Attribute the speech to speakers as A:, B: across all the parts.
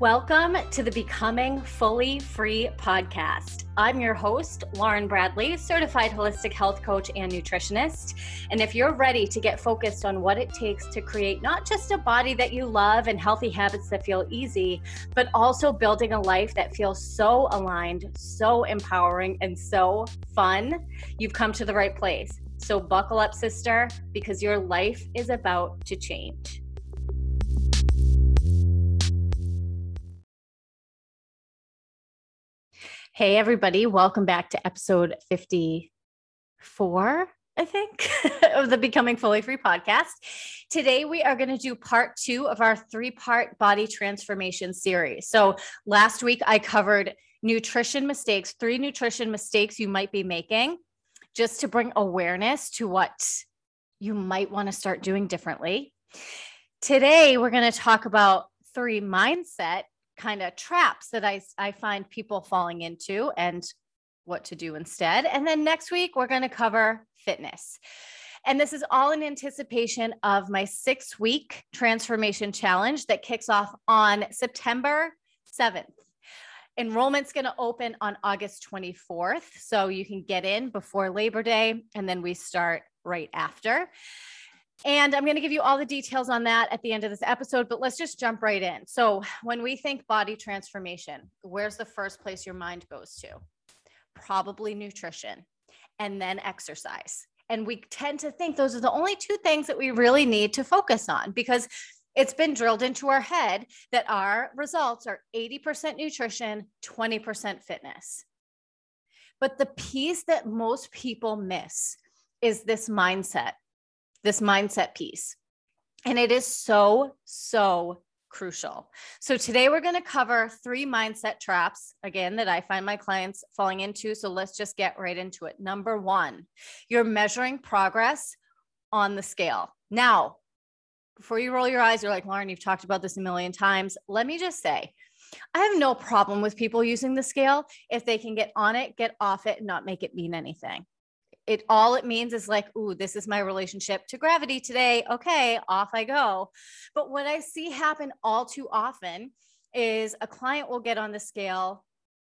A: Welcome to the Becoming Fully Free podcast. I'm your host, Lauren Bradley, certified holistic health coach and nutritionist. And if you're ready to get focused on what it takes to create not just a body that you love and healthy habits that feel easy, but also building a life that feels so aligned, so empowering, and so fun, you've come to the right place. So buckle up, sister, because your life is about to change. Hey, everybody, welcome back to episode 54, I think, of the Becoming Fully Free podcast. Today, we are going to do part two of our three part body transformation series. So, last week, I covered nutrition mistakes, three nutrition mistakes you might be making, just to bring awareness to what you might want to start doing differently. Today, we're going to talk about three mindset kind of traps that I, I find people falling into and what to do instead. And then next week, we're going to cover fitness. And this is all in anticipation of my six week transformation challenge that kicks off on September 7th. Enrollment's going to open on August 24th. So you can get in before Labor Day, and then we start right after. And I'm going to give you all the details on that at the end of this episode, but let's just jump right in. So, when we think body transformation, where's the first place your mind goes to? Probably nutrition and then exercise. And we tend to think those are the only two things that we really need to focus on because it's been drilled into our head that our results are 80% nutrition, 20% fitness. But the piece that most people miss is this mindset this mindset piece. And it is so, so crucial. So today we're going to cover three mindset traps again that I find my clients falling into. So let's just get right into it. Number one, you're measuring progress on the scale. Now, before you roll your eyes, you're like, Lauren, you've talked about this a million times. Let me just say, I have no problem with people using the scale if they can get on it, get off it, and not make it mean anything it all it means is like ooh this is my relationship to gravity today. Okay off i go. But what i see happen all too often is a client will get on the scale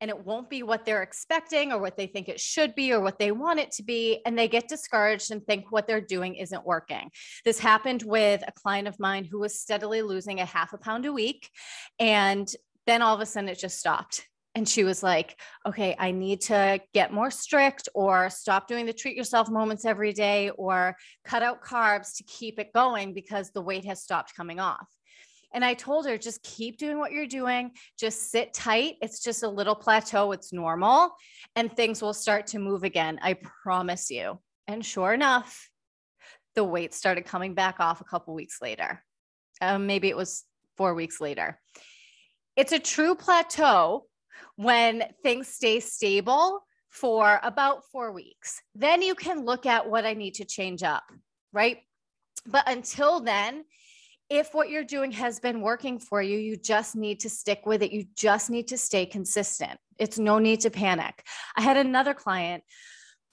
A: and it won't be what they're expecting or what they think it should be or what they want it to be and they get discouraged and think what they're doing isn't working. This happened with a client of mine who was steadily losing a half a pound a week and then all of a sudden it just stopped and she was like, okay, I need to get more strict or stop doing the treat yourself moments every day or cut out carbs to keep it going because the weight has stopped coming off. And I told her, just keep doing what you're doing. Just sit tight. It's just a little plateau. It's normal. And things will start to move again. I promise you. And sure enough, the weight started coming back off a couple weeks later. Um, maybe it was four weeks later. It's a true plateau when things stay stable for about four weeks. Then you can look at what I need to change up, right? But until then, if what you're doing has been working for you, you just need to stick with it. You just need to stay consistent. It's no need to panic. I had another client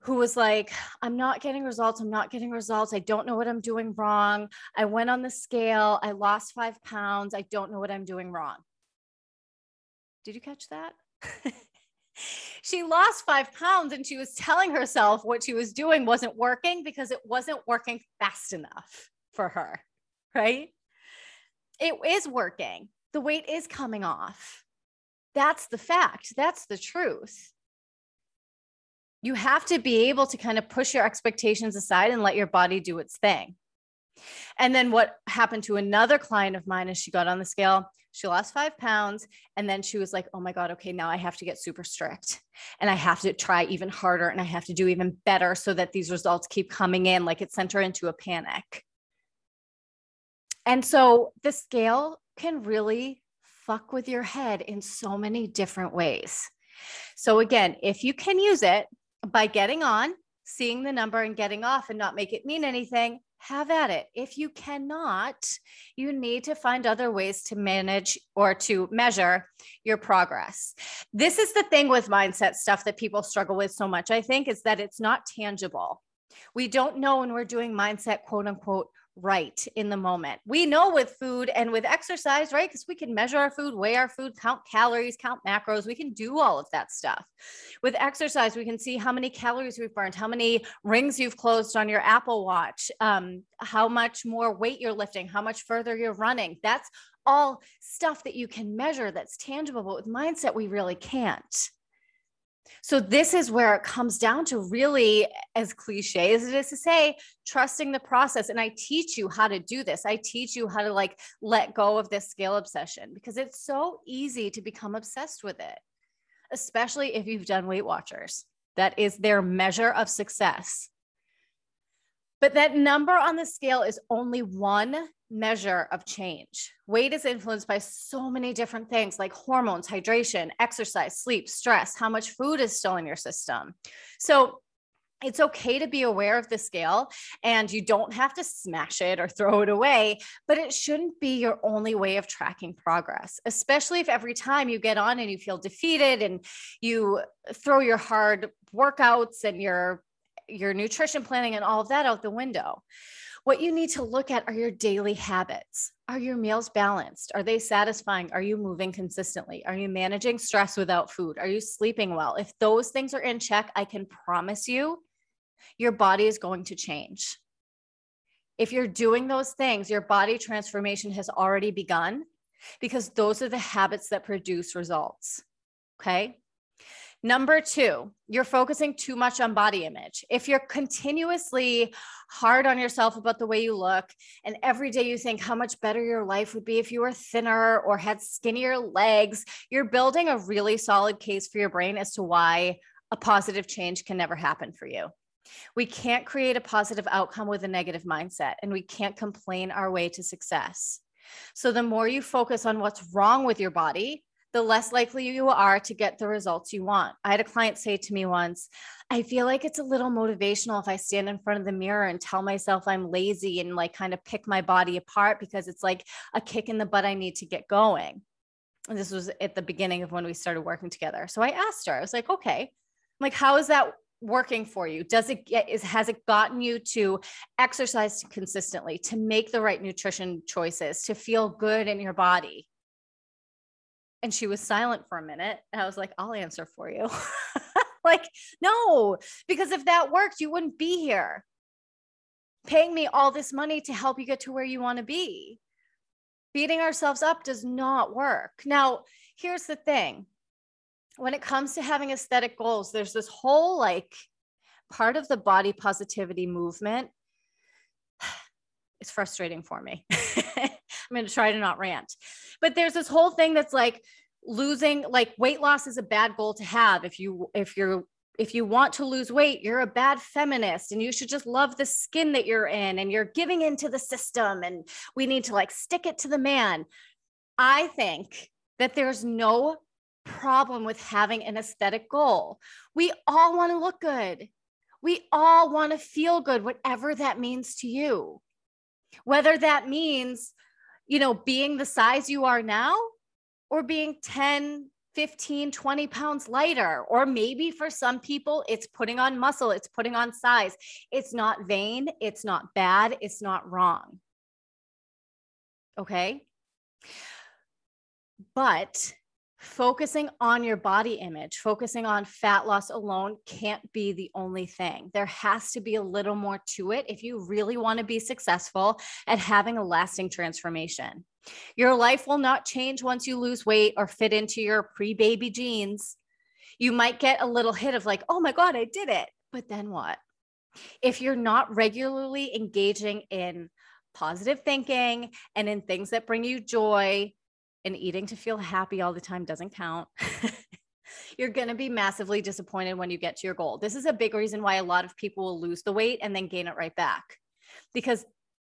A: who was like, I'm not getting results. I'm not getting results. I don't know what I'm doing wrong. I went on the scale. I lost five pounds. I don't know what I'm doing wrong. Did you catch that? she lost five pounds and she was telling herself what she was doing wasn't working because it wasn't working fast enough for her, right? It is working. The weight is coming off. That's the fact. That's the truth. You have to be able to kind of push your expectations aside and let your body do its thing. And then what happened to another client of mine as she got on the scale, she lost five pounds. And then she was like, oh my God, okay, now I have to get super strict and I have to try even harder and I have to do even better so that these results keep coming in. Like it sent her into a panic. And so the scale can really fuck with your head in so many different ways. So, again, if you can use it by getting on, seeing the number and getting off and not make it mean anything, have at it. If you cannot, you need to find other ways to manage or to measure your progress. This is the thing with mindset stuff that people struggle with so much, I think, is that it's not tangible. We don't know when we're doing mindset, quote unquote, right in the moment. We know with food and with exercise, right? Because we can measure our food, weigh our food, count calories, count macros. We can do all of that stuff. With exercise, we can see how many calories we've burned, how many rings you've closed on your Apple Watch, um, how much more weight you're lifting, how much further you're running. That's all stuff that you can measure that's tangible. But with mindset, we really can't. So, this is where it comes down to really, as cliche as it is to say, trusting the process. And I teach you how to do this. I teach you how to like let go of this scale obsession because it's so easy to become obsessed with it, especially if you've done Weight Watchers. That is their measure of success. But that number on the scale is only one measure of change. Weight is influenced by so many different things like hormones, hydration, exercise, sleep, stress, how much food is still in your system. So it's okay to be aware of the scale and you don't have to smash it or throw it away, but it shouldn't be your only way of tracking progress, especially if every time you get on and you feel defeated and you throw your hard workouts and your your nutrition planning and all of that out the window. What you need to look at are your daily habits. Are your meals balanced? Are they satisfying? Are you moving consistently? Are you managing stress without food? Are you sleeping well? If those things are in check, I can promise you your body is going to change. If you're doing those things, your body transformation has already begun because those are the habits that produce results. Okay. Number two, you're focusing too much on body image. If you're continuously hard on yourself about the way you look, and every day you think how much better your life would be if you were thinner or had skinnier legs, you're building a really solid case for your brain as to why a positive change can never happen for you. We can't create a positive outcome with a negative mindset, and we can't complain our way to success. So, the more you focus on what's wrong with your body, the less likely you are to get the results you want. I had a client say to me once, I feel like it's a little motivational if I stand in front of the mirror and tell myself I'm lazy and like kind of pick my body apart because it's like a kick in the butt I need to get going. And this was at the beginning of when we started working together. So I asked her, I was like, okay, I'm like, how is that working for you? Does it get is has it gotten you to exercise consistently, to make the right nutrition choices, to feel good in your body? And she was silent for a minute. And I was like, I'll answer for you. like, no, because if that worked, you wouldn't be here paying me all this money to help you get to where you want to be. Beating ourselves up does not work. Now, here's the thing when it comes to having aesthetic goals, there's this whole like part of the body positivity movement. It's frustrating for me. I'm going to try to not rant. But there's this whole thing that's like losing like weight loss is a bad goal to have if you if you're if you want to lose weight, you're a bad feminist and you should just love the skin that you're in and you're giving into the system and we need to like stick it to the man. I think that there's no problem with having an aesthetic goal. We all want to look good. We all want to feel good, whatever that means to you. Whether that means you know, being the size you are now or being 10, 15, 20 pounds lighter. Or maybe for some people, it's putting on muscle, it's putting on size. It's not vain, it's not bad, it's not wrong. Okay. But focusing on your body image, focusing on fat loss alone can't be the only thing. There has to be a little more to it if you really want to be successful at having a lasting transformation. Your life will not change once you lose weight or fit into your pre baby jeans. You might get a little hit of like, oh my God, I did it. But then what? If you're not regularly engaging in positive thinking and in things that bring you joy, and eating to feel happy all the time doesn't count. You're going to be massively disappointed when you get to your goal. This is a big reason why a lot of people will lose the weight and then gain it right back. Because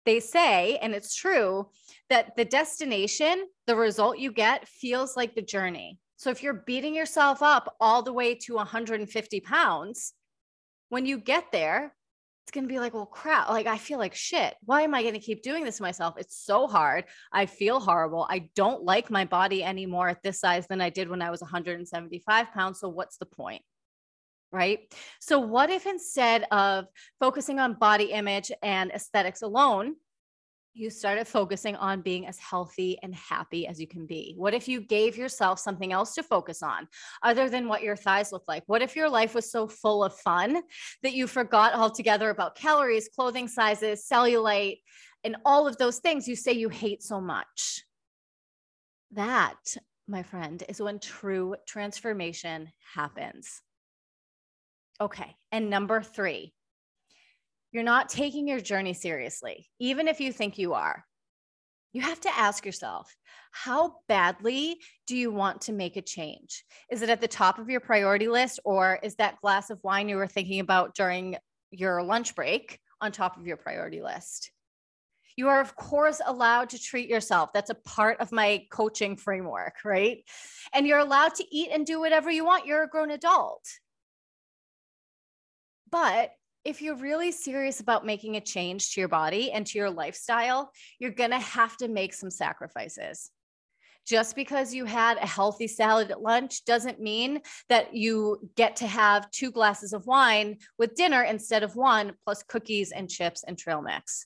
A: they say, and it's true, that the destination, the result you get feels like the journey. So if you're beating yourself up all the way to 150 pounds, when you get there, it's going to be like, well, crap. Like, I feel like shit. Why am I going to keep doing this to myself? It's so hard. I feel horrible. I don't like my body anymore at this size than I did when I was 175 pounds. So, what's the point? Right. So, what if instead of focusing on body image and aesthetics alone, you started focusing on being as healthy and happy as you can be? What if you gave yourself something else to focus on other than what your thighs look like? What if your life was so full of fun that you forgot altogether about calories, clothing sizes, cellulite, and all of those things you say you hate so much? That, my friend, is when true transformation happens. Okay. And number three, you're not taking your journey seriously, even if you think you are. You have to ask yourself, how badly do you want to make a change? Is it at the top of your priority list, or is that glass of wine you were thinking about during your lunch break on top of your priority list? You are, of course, allowed to treat yourself. That's a part of my coaching framework, right? And you're allowed to eat and do whatever you want. You're a grown adult. But if you're really serious about making a change to your body and to your lifestyle, you're going to have to make some sacrifices. Just because you had a healthy salad at lunch doesn't mean that you get to have two glasses of wine with dinner instead of one, plus cookies and chips and trail mix.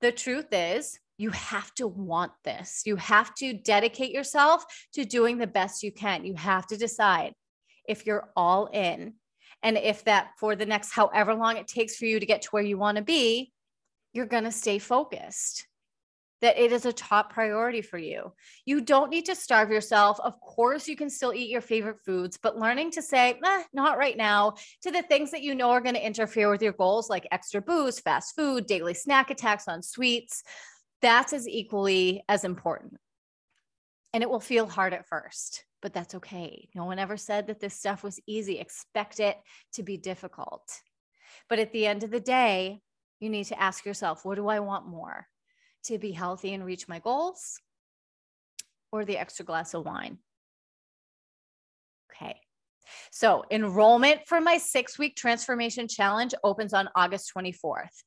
A: The truth is, you have to want this. You have to dedicate yourself to doing the best you can. You have to decide if you're all in and if that for the next however long it takes for you to get to where you want to be, you're going to stay focused. That it is a top priority for you. You don't need to starve yourself. Of course, you can still eat your favorite foods, but learning to say, eh, not right now, to the things that you know are going to interfere with your goals, like extra booze, fast food, daily snack attacks on sweets, that's as equally as important. And it will feel hard at first but that's okay. No one ever said that this stuff was easy. Expect it to be difficult. But at the end of the day, you need to ask yourself, what do I want more? To be healthy and reach my goals or the extra glass of wine? Okay. So, enrollment for my six week transformation challenge opens on August 24th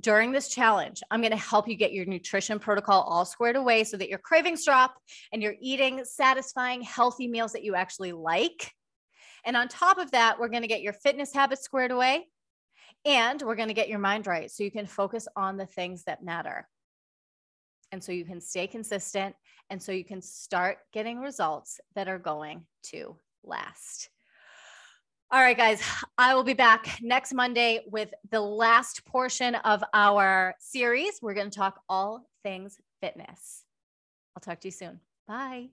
A: during this challenge, I'm going to help you get your nutrition protocol all squared away so that your cravings drop and you're eating satisfying, healthy meals that you actually like. And on top of that, we're going to get your fitness habits squared away and we're going to get your mind right so you can focus on the things that matter. And so you can stay consistent and so you can start getting results that are going to last. All right, guys, I will be back next Monday with the last portion of our series. We're going to talk all things fitness. I'll talk to you soon. Bye.